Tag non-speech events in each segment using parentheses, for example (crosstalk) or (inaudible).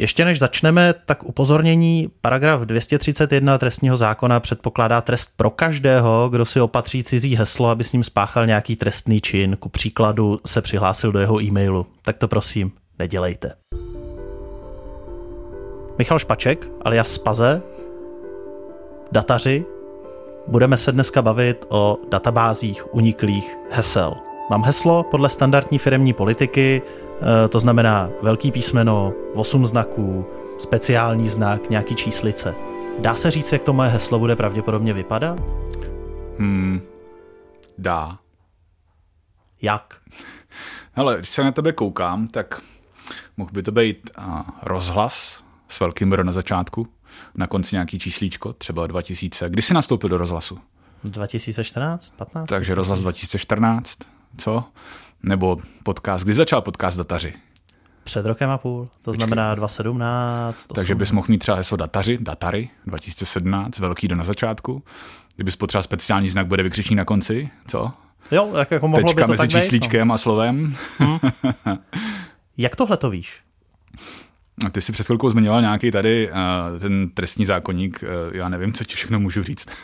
Ještě než začneme, tak upozornění, paragraf 231 trestního zákona předpokládá trest pro každého, kdo si opatří cizí heslo, aby s ním spáchal nějaký trestný čin, ku příkladu se přihlásil do jeho e-mailu. Tak to prosím, nedělejte. Michal Špaček, alias Spaze, dataři, budeme se dneska bavit o databázích uniklých hesel. Mám heslo podle standardní firemní politiky, to znamená velký písmeno, 8 znaků, speciální znak, nějaký číslice. Dá se říct, jak to moje heslo bude pravděpodobně vypadat? Hmm, dá. Jak? (laughs) Ale když se na tebe koukám, tak mohl by to být uh, rozhlas s velkým R na začátku, na konci nějaký číslíčko, třeba 2000. Kdy jsi nastoupil do rozhlasu? 2014, 15. Takže rozhlas 2014, co? Nebo podcast, kdy začal podcast Dataři? Před rokem a půl, to znamená 2017. Takže bys mohl mít třeba heslo Dataři, Datary 2017, velký do na začátku. Kdybys potřeboval speciální znak, bude vykřičník na konci, co? Jo, jak jako mohlo Tečka by to mezi tak být, číslíčkem no. a slovem. Hmm. Jak tohle to víš? Ty jsi před chvilkou zmiňoval nějaký tady uh, ten trestní zákonník, uh, já nevím, co ti všechno můžu říct. (laughs)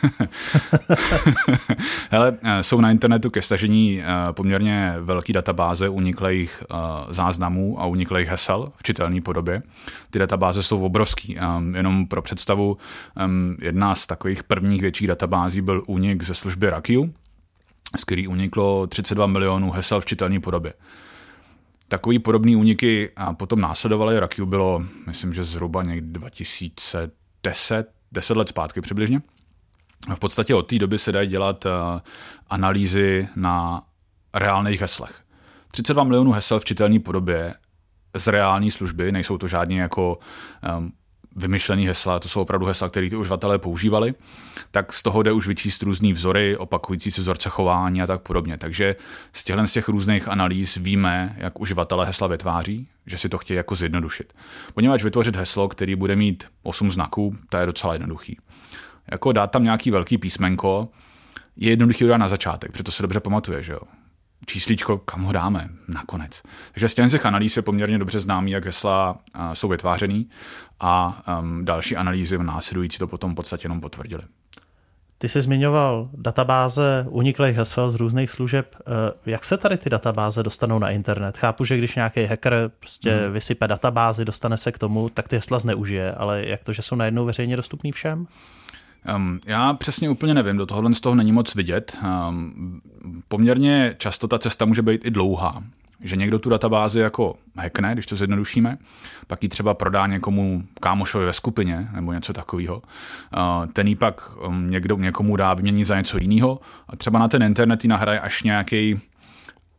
Hele, uh, jsou na internetu ke stažení poměrně velký databáze uniklých záznamů a uniklých hesel v čitelné podobě. Ty databáze jsou obrovský. Jenom pro představu, jedna z takových prvních větších databází byl únik ze služby Rakiu, z který uniklo 32 milionů hesel v čitelné podobě. Takový podobný úniky a potom následovaly. Rakiu bylo, myslím, že zhruba někdy 2010, 10 let zpátky přibližně. V podstatě od té doby se dají dělat uh, analýzy na reálných heslech. 32 milionů hesel v čitelné podobě z reální služby, nejsou to žádní jako um, vymyšlený hesla, to jsou opravdu hesla, které ty uživatelé používali, tak z toho jde už vyčíst různý vzory, opakující se vzorce chování a tak podobně. Takže z těchto z těch různých analýz víme, jak uživatelé hesla vytváří, že si to chtějí jako zjednodušit. Poněvadž vytvořit heslo, který bude mít 8 znaků, to je docela jednoduchý. Jako dát tam nějaký velký písmenko, je jednoduchý dát na začátek, protože to se dobře pamatuje, že jo číslíčko, kam ho dáme nakonec. Takže z těch analýz je poměrně dobře známý, jak hesla jsou vytvářený a um, další analýzy následující to potom v podstatě jenom potvrdili. Ty jsi zmiňoval databáze uniklých hesel z různých služeb. Jak se tady ty databáze dostanou na internet? Chápu, že když nějaký hacker prostě hmm. vysype databázy, dostane se k tomu, tak ty hesla zneužije, ale jak to, že jsou najednou veřejně dostupný všem? Um, já přesně úplně nevím, do tohohle z toho není moc vidět. Um, poměrně často ta cesta může být i dlouhá. Že někdo tu databázi jako hackne, když to zjednodušíme, pak ji třeba prodá někomu kámošovi ve skupině nebo něco takového. Uh, ten ji pak někdo někomu dá vyměnit za něco jiného a třeba na ten internet ji nahraje až nějaký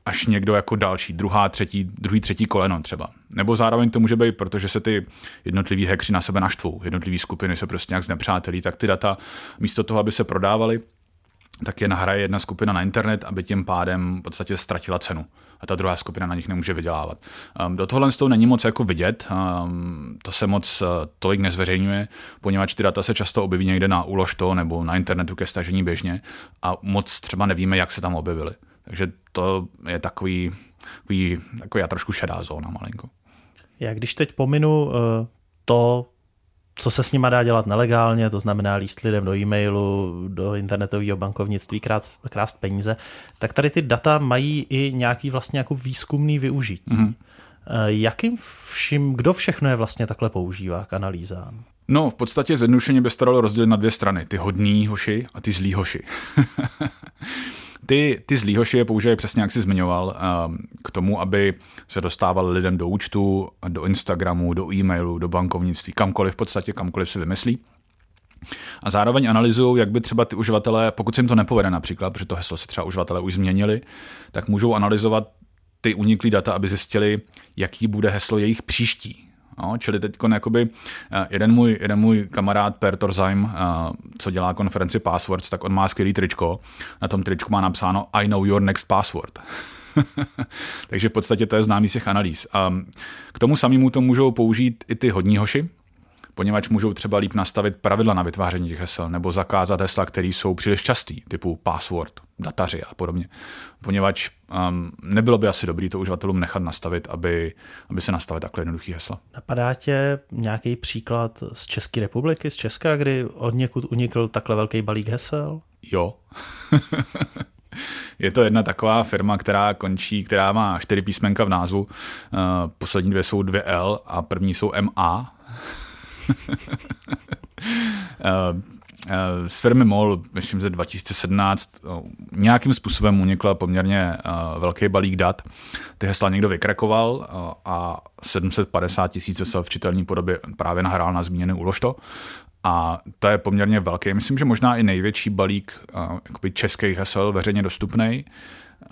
až někdo jako další, druhá, třetí, druhý, třetí koleno třeba. Nebo zároveň to může být, protože se ty jednotliví hekři na sebe naštvou, jednotlivé skupiny se prostě nějak znepřátelí, tak ty data místo toho, aby se prodávaly, tak je nahraje jedna skupina na internet, aby tím pádem v podstatě ztratila cenu a ta druhá skupina na nich nemůže vydělávat. Um, do tohle z toho není moc jako vidět, um, to se moc uh, tolik nezveřejňuje, poněvadž ty data se často objeví někde na to nebo na internetu ke stažení běžně a moc třeba nevíme, jak se tam objevily. Takže to je takový, takový, takový trošku šedá zóna malinko. Já když teď pominu uh, to, co se s nima dá dělat nelegálně, to znamená líst lidem do e-mailu, do internetového bankovnictví, krát, krást peníze, tak tady ty data mají i nějaký vlastně jako výzkumný využití. Mm-hmm. Jakým vším, kdo všechno je vlastně takhle používá k analýzám? No, v podstatě zjednodušeně by se to dalo rozdělit na dvě strany. Ty hodní hoši a ty zlí hoši. (laughs) Ty, ty zlý hoši je používají přesně, jak jsi zmiňoval, ehm, k tomu, aby se dostávali lidem do účtu, do Instagramu, do e-mailu, do bankovnictví, kamkoliv v podstatě, kamkoliv si vymyslí. A zároveň analyzují, jak by třeba ty uživatelé, pokud se jim to nepovede například, protože to heslo si třeba uživatelé už změnili, tak můžou analyzovat ty uniklý data, aby zjistili, jaký bude heslo jejich příští. No, čili teď jakoby eh, jeden můj, jeden můj kamarád Per Torzheim, eh, co dělá konferenci Passwords, tak on má skvělý tričko. Na tom tričku má napsáno I know your next password. (laughs) Takže v podstatě to je známý z těch analýz. A k tomu samému to můžou použít i ty hodní hoši, poněvadž můžou třeba líp nastavit pravidla na vytváření těch hesel nebo zakázat hesla, které jsou příliš častý, typu password, dataři a podobně. Poněvadž um, nebylo by asi dobré to uživatelům nechat nastavit, aby, aby se nastavit takhle jednoduchý hesla. Napadá tě nějaký příklad z České republiky, z Česka, kdy od někud unikl takhle velký balík hesel? Jo. (laughs) Je to jedna taková firma, která končí, která má čtyři písmenka v názvu. Uh, poslední dvě jsou dvě L a první jsou MA. Uh, z firmy MOL, myslím, že 2017 nějakým způsobem unikla poměrně velký balík dat. Ty hesla někdo vykrakoval a 750 tisíc hesel v čitelní podobě právě nahrál na zmíněný uložto. A to je poměrně velký. Myslím, že možná i největší balík uh, českých hesel veřejně dostupný,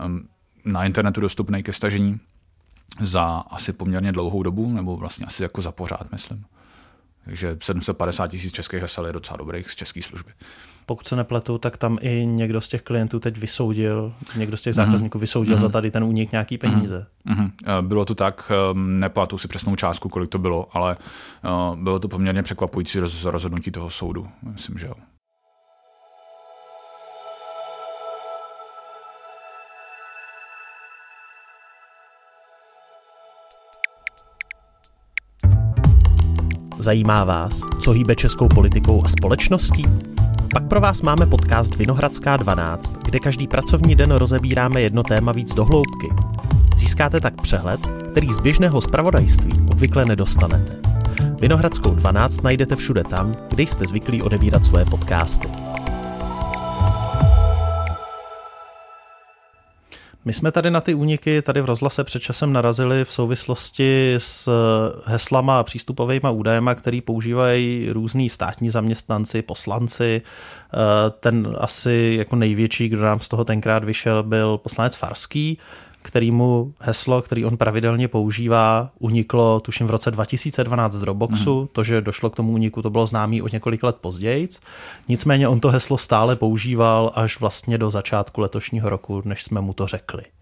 um, na internetu dostupný ke stažení za asi poměrně dlouhou dobu, nebo vlastně asi jako za pořád, myslím. Takže 750 tisíc českých hesel je docela dobrých z české služby. Pokud se nepletu, tak tam i někdo z těch klientů teď vysoudil, někdo z těch mhm. zákazníků vysoudil mm-hmm. za tady ten únik nějaký mhm. peníze. Mm-hmm. Bylo to tak, ehm, nepamatuju si přesnou částku, kolik to bylo, ale eh, bylo to poměrně překvapující rozhodnutí toho soudu. Myslím, že jo. Zajímá vás, co hýbe českou politikou a společností? Pak pro vás máme podcast Vinohradská 12, kde každý pracovní den rozebíráme jedno téma víc do hloubky. Získáte tak přehled, který z běžného zpravodajství obvykle nedostanete. Vinohradskou 12 najdete všude tam, kde jste zvyklí odebírat svoje podcasty. My jsme tady na ty úniky tady v rozhlase před časem narazili v souvislosti s heslama a přístupovými údajema, který používají různí státní zaměstnanci, poslanci. Eh, ten asi jako největší, kdo nám z toho tenkrát vyšel, byl poslanec Farský, kterýmu heslo, který on pravidelně používá, uniklo tuším v roce 2012 z Dropboxu. Mm. To, že došlo k tomu úniku, to bylo známý od několik let později. Nicméně on to heslo stále používal až vlastně do začátku letošního roku, než jsme mu to řekli. (laughs)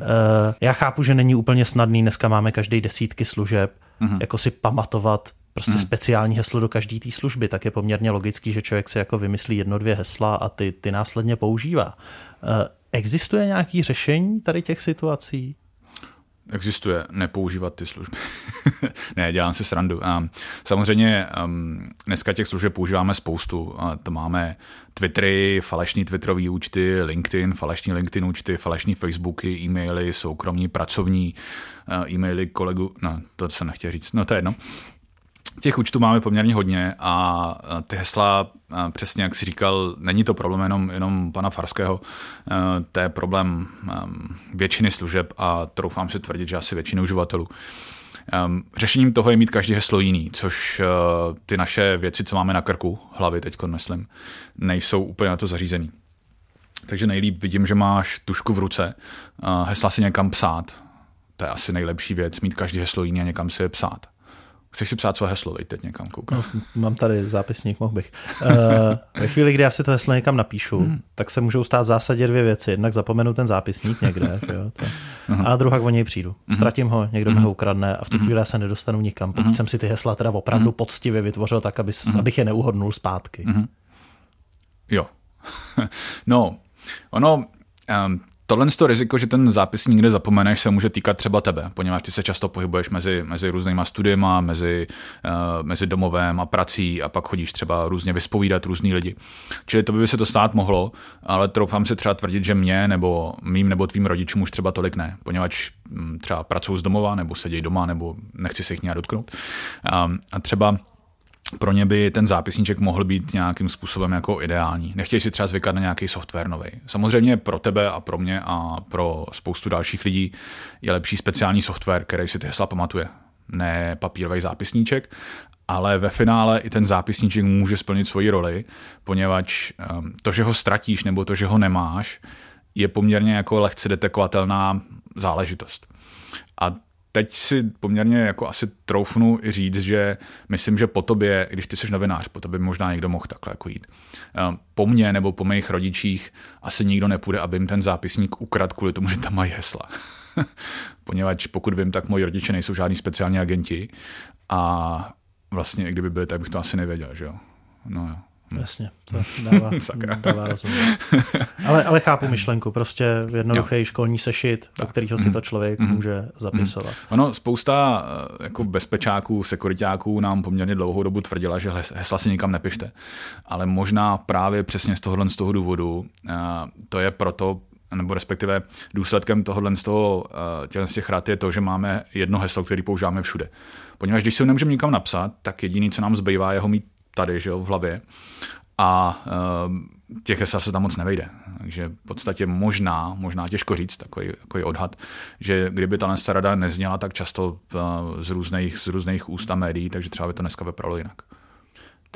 Eh, já chápu, že není úplně snadný, dneska máme každý desítky služeb, mm. jako si pamatovat prostě hmm. speciální heslo do každé té služby, tak je poměrně logický, že člověk si jako vymyslí jedno, dvě hesla a ty, ty následně používá. Existuje nějaký řešení tady těch situací? Existuje nepoužívat ty služby. (laughs) ne, dělám si srandu. Samozřejmě um, dneska těch služeb používáme spoustu. A to máme Twittery, falešní Twitterové účty, LinkedIn, falešní LinkedIn účty, falešní Facebooky, e-maily, soukromní, pracovní uh, e-maily kolegu. No, to se nechtěl říct. No to je jedno. Těch účtů máme poměrně hodně a ty hesla, přesně jak si říkal, není to problém jenom, jenom pana Farského, to je problém většiny služeb a troufám si tvrdit, že asi většiny uživatelů. Řešením toho je mít každý heslo jiný, což ty naše věci, co máme na krku, hlavy teď myslím, nejsou úplně na to zařízený. Takže nejlíp vidím, že máš tušku v ruce, hesla si někam psát. To je asi nejlepší věc, mít každý heslo jiný a někam si je psát. Chceš si psát své heslo, veď teď někam koukám. No, mám tady zápisník, mohl bych. Uh, ve chvíli, kdy já si to heslo někam napíšu, hmm. tak se můžou stát v zásadě dvě věci. Jednak zapomenu ten zápisník někde, (laughs) jo, to. A druhá o něj přijdu. Uh-huh. Ztratím ho, někdo mi ho ukradne a v tu chvíli já se nedostanu nikam, pokud jsem si ty hesla teda opravdu poctivě vytvořil tak, aby, abych je neuhodnul zpátky. Jo. (laughs) no, ono, um, Tohle to riziko, že ten zápis nikde zapomeneš, se může týkat třeba tebe, poněvadž ty se často pohybuješ mezi, mezi různýma studiema, mezi, uh, mezi domovem a prací a pak chodíš třeba různě vyspovídat různý lidi. Čili to by se to stát mohlo, ale troufám si třeba tvrdit, že mě nebo mým nebo tvým rodičům už třeba tolik ne, poněvadž hm, třeba pracují z domova nebo sedějí doma nebo nechci se jich nějak dotknout. Um, a třeba pro ně by ten zápisníček mohl být nějakým způsobem jako ideální. Nechtějí si třeba zvykat na nějaký software nový. Samozřejmě pro tebe a pro mě a pro spoustu dalších lidí je lepší speciální software, který si ty hesla pamatuje. Ne papírový zápisníček, ale ve finále i ten zápisníček může splnit svoji roli, poněvadž um, to, že ho ztratíš nebo to, že ho nemáš, je poměrně jako lehce detekovatelná záležitost. A teď si poměrně jako asi troufnu i říct, že myslím, že po tobě, když ty jsi novinář, po tobě možná někdo mohl takhle jako jít. Ehm, po mně nebo po mých rodičích asi nikdo nepůjde, aby jim ten zápisník ukrad kvůli tomu, že tam mají hesla. (laughs) Poněvadž pokud vím, tak moji rodiče nejsou žádní speciální agenti a vlastně, i kdyby byly, tak bych to asi nevěděl, že jo. No jo. Hm. Jasně, to dává, (laughs) dává rozum. (laughs) Ale, ale chápu myšlenku, prostě jednoduchý jo. školní sešit, tak. do kterého si to mhm. člověk mm-hmm. může zapisovat. Mm-hmm. Ono, spousta eh, jako bezpečáků, sekuritáků nám poměrně dlouhou dobu tvrdila, že hesla si nikam nepište. Ale možná právě přesně z tohohle z toho důvodu, eh, to je proto, nebo respektive důsledkem tohohle z toho, eh, z těch rad je to, že máme jedno heslo, který používáme všude. Poněvadž když si ho nemůžeme nikam napsat, tak jediný, co nám zbývá, je ho mít tady, že jo, v hlavě. A uh, těch hesel se tam moc nevejde. Takže v podstatě možná, možná těžko říct, takový, takový odhad, že kdyby ta rada nezněla tak často uh, z, různých, z různých úst a médií, takže třeba by to dneska vypadalo jinak.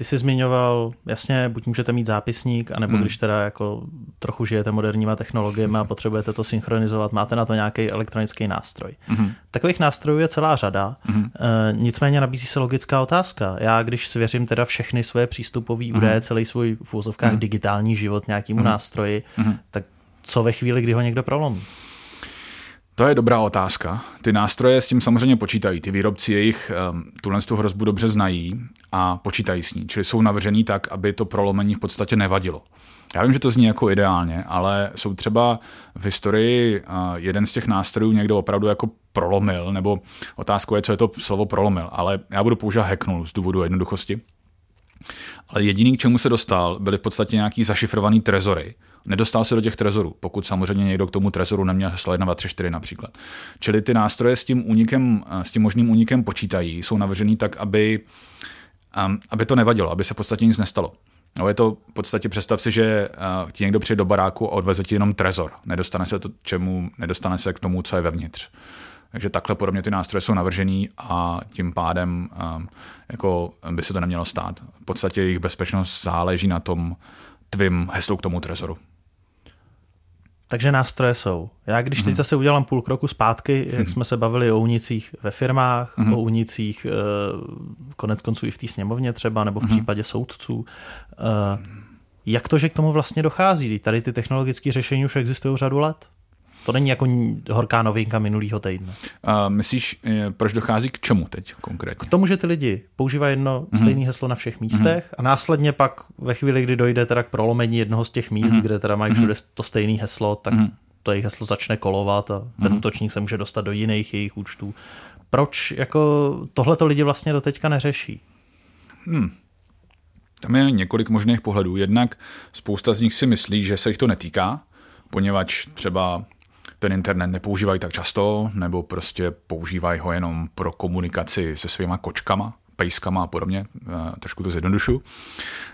Ty jsi zmiňoval, jasně, buď můžete mít zápisník, anebo hmm. když teda jako trochu žijete moderníma technologiemi a potřebujete to synchronizovat, máte na to nějaký elektronický nástroj. Hmm. Takových nástrojů je celá řada, hmm. e, nicméně nabízí se logická otázka. Já, když svěřím teda všechny svoje přístupové hmm. údaje, celý svůj v úzovkách hmm. digitální život nějakému hmm. nástroji, hmm. tak co ve chvíli, kdy ho někdo prolomí? To je dobrá otázka. Ty nástroje s tím samozřejmě počítají. Ty výrobci jejich um, tuhle tu hrozbu dobře znají a počítají s ní. Čili jsou navržený tak, aby to prolomení v podstatě nevadilo. Já vím, že to zní jako ideálně, ale jsou třeba v historii uh, jeden z těch nástrojů někdo opravdu jako prolomil, nebo otázkou je, co je to slovo prolomil, ale já budu používat hacknul z důvodu jednoduchosti. Ale jediný, k čemu se dostal, byly v podstatě nějaký zašifrovaný trezory, Nedostal se do těch trezorů, pokud samozřejmě někdo k tomu trezoru neměl heslo 1, 2, 3, 4 například. Čili ty nástroje s tím, únikem, s tím možným únikem počítají, jsou navržený tak, aby, um, aby to nevadilo, aby se v podstatě nic nestalo. No je to v podstatě, představ si, že uh, ti někdo přijde do baráku a odveze ti jenom trezor. Nedostane se, to, čemu, nedostane se k tomu, co je vevnitř. Takže takhle podobně ty nástroje jsou navržený a tím pádem um, jako by se to nemělo stát. V podstatě jejich bezpečnost záleží na tom tvým heslu k tomu trezoru. Takže nástroje jsou. Já když teď mhm. zase udělám půl kroku zpátky, jak mhm. jsme se bavili o unicích ve firmách, mm-hmm. o unicích eh, konec konců i v té sněmovně třeba, nebo v mm-hmm. případě soudců, eh, jak to, že k tomu vlastně dochází? Tady ty technologické řešení už existují řadu let. To není jako horká novinka minulého týdne. A myslíš, eh, proč dochází k čemu teď konkrétně? K tomu, že ty lidi používají jedno mm-hmm. stejné heslo na všech místech mm-hmm. a následně pak ve chvíli, kdy dojde teda k prolomení jednoho z těch míst, mm-hmm. kde teda mají všude to stejné heslo, tak mm-hmm. to jejich heslo začne kolovat a ten mm-hmm. útočník se může dostat do jiných jejich účtů. Proč jako tohle to lidi vlastně do teďka neřeší? Hmm. Tam je několik možných pohledů. Jednak spousta z nich si myslí, že se jich to netýká, poněvadž třeba ten internet nepoužívají tak často, nebo prostě používají ho jenom pro komunikaci se svýma kočkama, pejskama a podobně, eh, trošku to zjednodušu.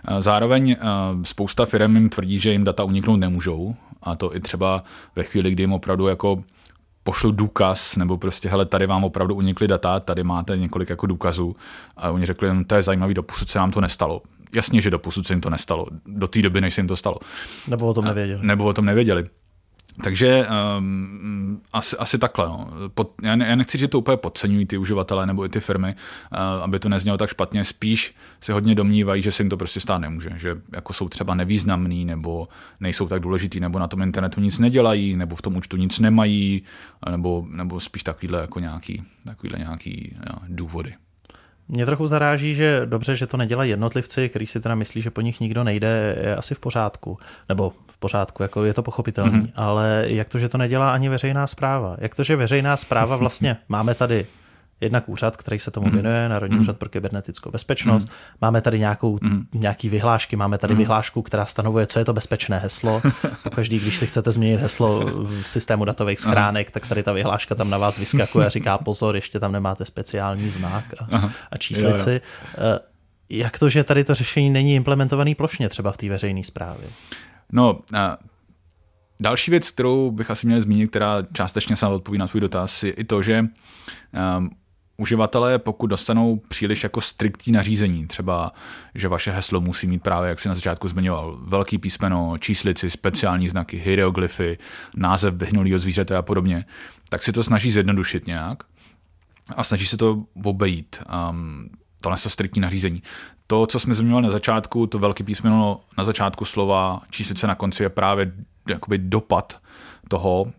Eh, zároveň eh, spousta firm jim tvrdí, že jim data uniknout nemůžou, a to i třeba ve chvíli, kdy jim opravdu jako pošlu důkaz, nebo prostě, hele, tady vám opravdu unikly data, tady máte několik jako důkazů. A oni řekli, no, to je zajímavý, doposud se nám to nestalo. Jasně, že doposud se jim to nestalo, do té doby, než se jim to stalo. Nebo o tom nevěděli. Nebo o tom nevěděli. Takže um, asi, asi takhle. No. Pod, já, ne, já nechci, že to úplně podceňují ty uživatelé nebo i ty firmy, uh, aby to neznělo tak špatně. Spíš se hodně domnívají, že se jim to prostě stát nemůže. Že jako jsou třeba nevýznamný nebo nejsou tak důležitý, nebo na tom internetu nic nedělají, nebo v tom účtu nic nemají, nebo, nebo spíš takovýhle, jako nějaký, takovýhle nějaký jo, důvody. Mě trochu zaráží, že dobře, že to nedělají jednotlivci, který si teda myslí, že po nich nikdo nejde, je asi v pořádku. Nebo v pořádku, jako je to pochopitelný, mm-hmm. ale jak to, že to nedělá ani veřejná zpráva? Jak to, že veřejná zpráva (laughs) vlastně, máme tady jednak úřad, který se tomu mhm. věnuje, Národní mm. úřad pro kybernetickou bezpečnost. Mm. Máme tady nějakou, mm. nějaký vyhlášky, máme tady mm. vyhlášku, která stanovuje, co je to bezpečné heslo. (laughs) Pokaždý, když si chcete změnit heslo v systému datových schránek, tak tady ta vyhláška tam na vás vyskakuje a říká pozor, ještě tam nemáte speciální znak a, a číslici. Jo, jo. Eh, jak to, že tady to řešení není implementovaný plošně třeba v té veřejné správě? No, a další věc, kterou bych asi měl zmínit, která částečně se odpoví na tvůj dotaz, je i to, že um, uživatelé, pokud dostanou příliš jako striktní nařízení, třeba, že vaše heslo musí mít právě, jak si na začátku zmiňoval, velký písmeno, číslici, speciální znaky, hieroglyfy, název vyhnulého zvířete a podobně, tak si to snaží zjednodušit nějak a snaží se to obejít. Um, to nese striktní nařízení. To, co jsme zmiňovali na začátku, to velké písmeno na začátku slova, číslice na konci je právě jakoby dopad toho,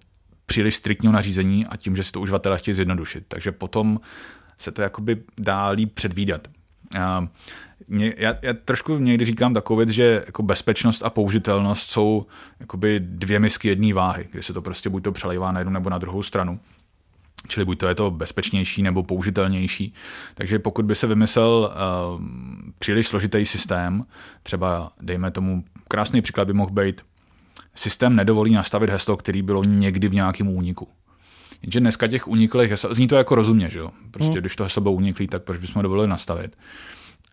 příliš striktního nařízení a tím, že si to uživatelé chtějí zjednodušit. Takže potom se to jakoby dá líp předvídat. A mě, já, já trošku někdy říkám takovou věc, že jako bezpečnost a použitelnost jsou jakoby dvě misky jedné váhy, kdy se to prostě buď to přelejvá na jednu nebo na druhou stranu. Čili buď to je to bezpečnější nebo použitelnější. Takže pokud by se vymyslel uh, příliš složitý systém, třeba dejme tomu, krásný příklad by mohl být, systém nedovolí nastavit heslo, který bylo někdy v nějakém úniku. Jenže dneska těch uniklých hesel, zní to jako rozumně, že jo? Prostě hmm. když to heslo bylo uniklý, tak proč bychom dovolili nastavit?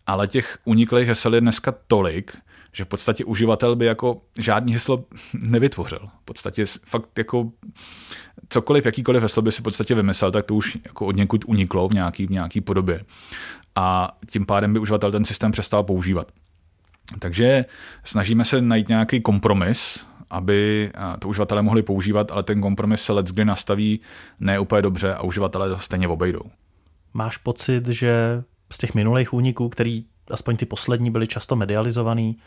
Ale těch uniklých hesel je dneska tolik, že v podstatě uživatel by jako žádný heslo (laughs) nevytvořil. V podstatě fakt jako cokoliv, jakýkoliv heslo by si v podstatě vymyslel, tak to už jako od někud uniklo v nějaký, v nějaký podobě. A tím pádem by uživatel ten systém přestal používat. Takže snažíme se najít nějaký kompromis, aby to uživatelé mohli používat, ale ten kompromis se let kdy nastaví ne úplně dobře a uživatelé to stejně obejdou. Máš pocit, že z těch minulých úniků, který aspoň ty poslední byly často medializovaný,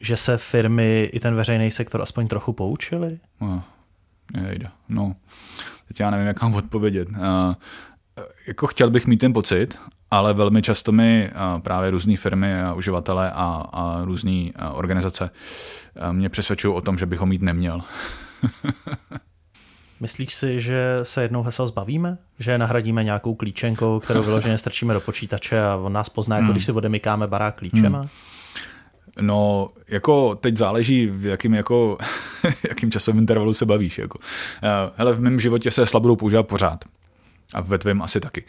že se firmy i ten veřejný sektor aspoň trochu poučili? No, jejda. no teď já nevím, jak mám odpovědět. Uh, jako chtěl bych mít ten pocit, ale velmi často mi uh, právě různé firmy a uživatelé a, a různé uh, organizace mě přesvědčují o tom, že bych ho mít neměl. (laughs) Myslíš si, že se jednou hesel zbavíme? Že nahradíme nějakou klíčenkou, kterou (laughs) vyloženě strčíme do počítače a on nás pozná, jako hmm. když si odemykáme barák klíčema? Hmm. No, jako teď záleží, v jakým, jako, (laughs) jakým časovým intervalu se bavíš. Jako. Hele, v mém životě se hesla budou používat pořád. A ve tvém asi taky.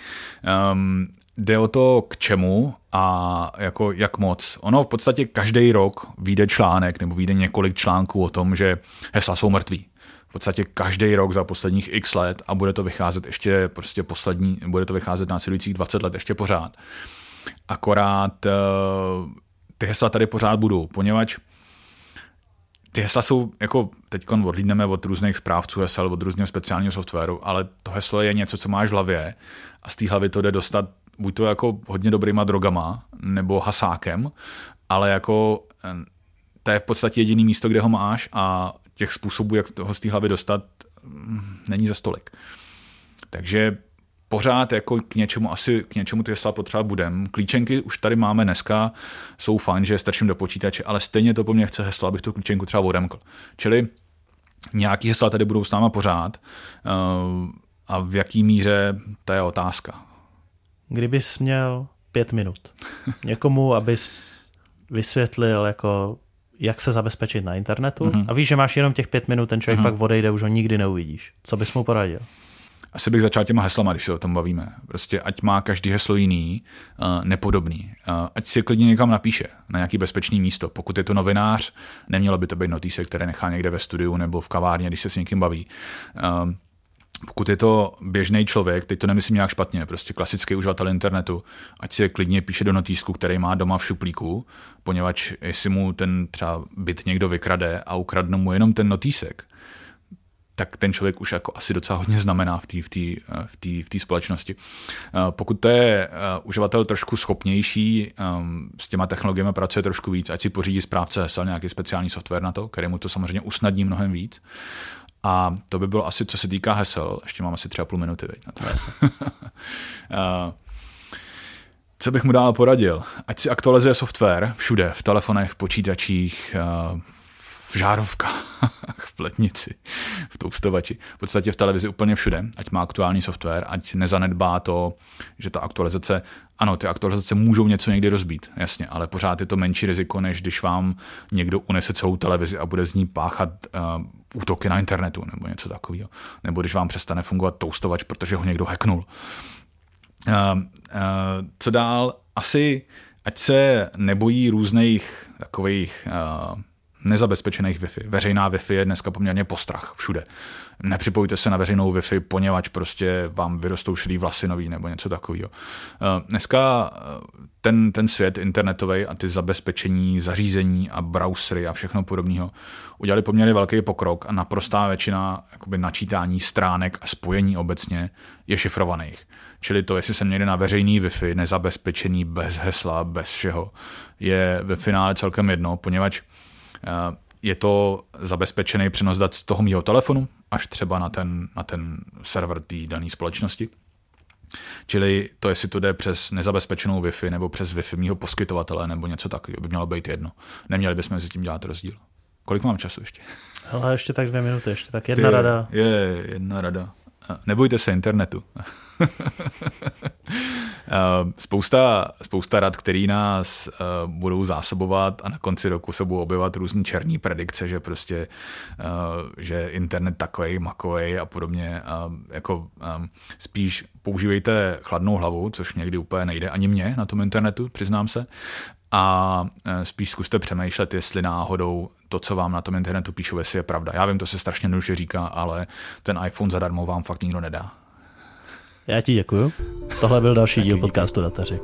Um, jde o to, k čemu a jako jak moc. Ono v podstatě každý rok vyjde článek nebo vyjde několik článků o tom, že hesla jsou mrtví. V podstatě každý rok za posledních x let a bude to vycházet ještě prostě poslední, bude to vycházet následujících 20 let ještě pořád. Akorát uh, ty hesla tady pořád budou, poněvadž ty hesla jsou, jako teď odlídneme od různých správců hesel, od různého speciálního softwaru, ale to heslo je něco, co máš v hlavě a z té hlavy to jde dostat buď to jako hodně dobrýma drogama, nebo hasákem, ale jako eh, to je v podstatě jediný místo, kde ho máš a těch způsobů, jak toho z té hlavy dostat, mm, není za stolik. Takže pořád jako k něčemu asi k něčemu ty hesla potřeba budem. Klíčenky už tady máme dneska, jsou fajn, že je strčím do počítače, ale stejně to po mně chce heslo, abych tu klíčenku třeba odemkl. Čili nějaký hesla tady budou s náma pořád eh, a v jaký míře, to je otázka. Kdybys měl pět minut někomu, abys vysvětlil, jako jak se zabezpečit na internetu mm-hmm. a víš, že máš jenom těch pět minut, ten člověk mm-hmm. pak odejde, už ho nikdy neuvidíš. Co bys mu poradil? asi bych začal těma heslama, když se o tom bavíme. Prostě ať má každý heslo jiný, uh, nepodobný. Uh, ať si klidně někam napíše na nějaký bezpečný místo. Pokud je to novinář, nemělo by to být notíse, které nechá někde ve studiu nebo v kavárně, když se s někým baví. Uh, pokud je to běžný člověk, teď to nemyslím nějak špatně, prostě klasický uživatel internetu, ať si je klidně píše do notýsku, který má doma v šuplíku, poněvadž jestli mu ten třeba byt někdo vykrade a ukradne mu jenom ten notýsek, tak ten člověk už jako asi docela hodně znamená v té v v v společnosti. Eh, pokud to je eh, uživatel trošku schopnější, ehm, s těma technologiemi pracuje trošku víc, ať si pořídí správce hesel, nějaký speciální software na to, který mu to samozřejmě usnadní mnohem víc. A to by bylo asi, co se týká hesel. Ještě mám asi třeba půl minuty veď, na to uh, (laughs) (laughs) co bych mu dál poradil? Ať si aktualizuje software všude, v telefonech, v počítačích, v žárovkách, (laughs) v pletnici, v toustovači, v podstatě v televizi úplně všude, ať má aktuální software, ať nezanedbá to, že ta aktualizace, ano, ty aktualizace můžou něco někdy rozbít, jasně, ale pořád je to menší riziko, než když vám někdo unese celou televizi a bude z ní páchat uh, útoky na internetu nebo něco takového. Nebo když vám přestane fungovat toustovač, protože ho někdo hacknul. Uh, uh, co dál? Asi, ať se nebojí různých takových uh, nezabezpečených Wi-Fi. Veřejná Wi-Fi je dneska poměrně postrach všude. Nepřipojte se na veřejnou Wi-Fi, poněvadž prostě vám vyrostou šedý vlasy nový nebo něco takového. Eh, dneska eh, ten, ten svět internetový a ty zabezpečení zařízení a browsery a všechno podobného udělali poměrně velký pokrok a naprostá většina jakoby načítání stránek a spojení obecně je šifrovaných. Čili to, jestli jsem někde na veřejný Wi-Fi, nezabezpečený, bez hesla, bez všeho, je ve finále celkem jedno, poněvadž Eh, je to zabezpečený přenos dat z toho mého telefonu až třeba na ten, na ten server té dané společnosti. Čili to, jestli to jde přes nezabezpečenou Wi-Fi nebo přes Wi-Fi mého poskytovatele nebo něco takového, by mělo být jedno. Neměli bychom mezi tím dělat rozdíl. Kolik mám času ještě? Ale ještě tak dvě minuty, ještě tak jedna Ty, rada. Je, jedna rada. Nebojte se internetu. (laughs) spousta, spousta rad, který nás uh, budou zásobovat a na konci roku se budou objevovat různý černí predikce, že prostě, uh, že internet takový, makový a podobně. Uh, jako spíš používejte chladnou hlavu, což někdy úplně nejde ani mě na tom internetu, přiznám se a spíš zkuste přemýšlet, jestli náhodou to, co vám na tom internetu píšu, jestli je pravda. Já vím, to se strašně jednoduše říká, ale ten iPhone zadarmo vám fakt nikdo nedá. Já ti děkuju. Tohle byl další díl podcastu Dataři.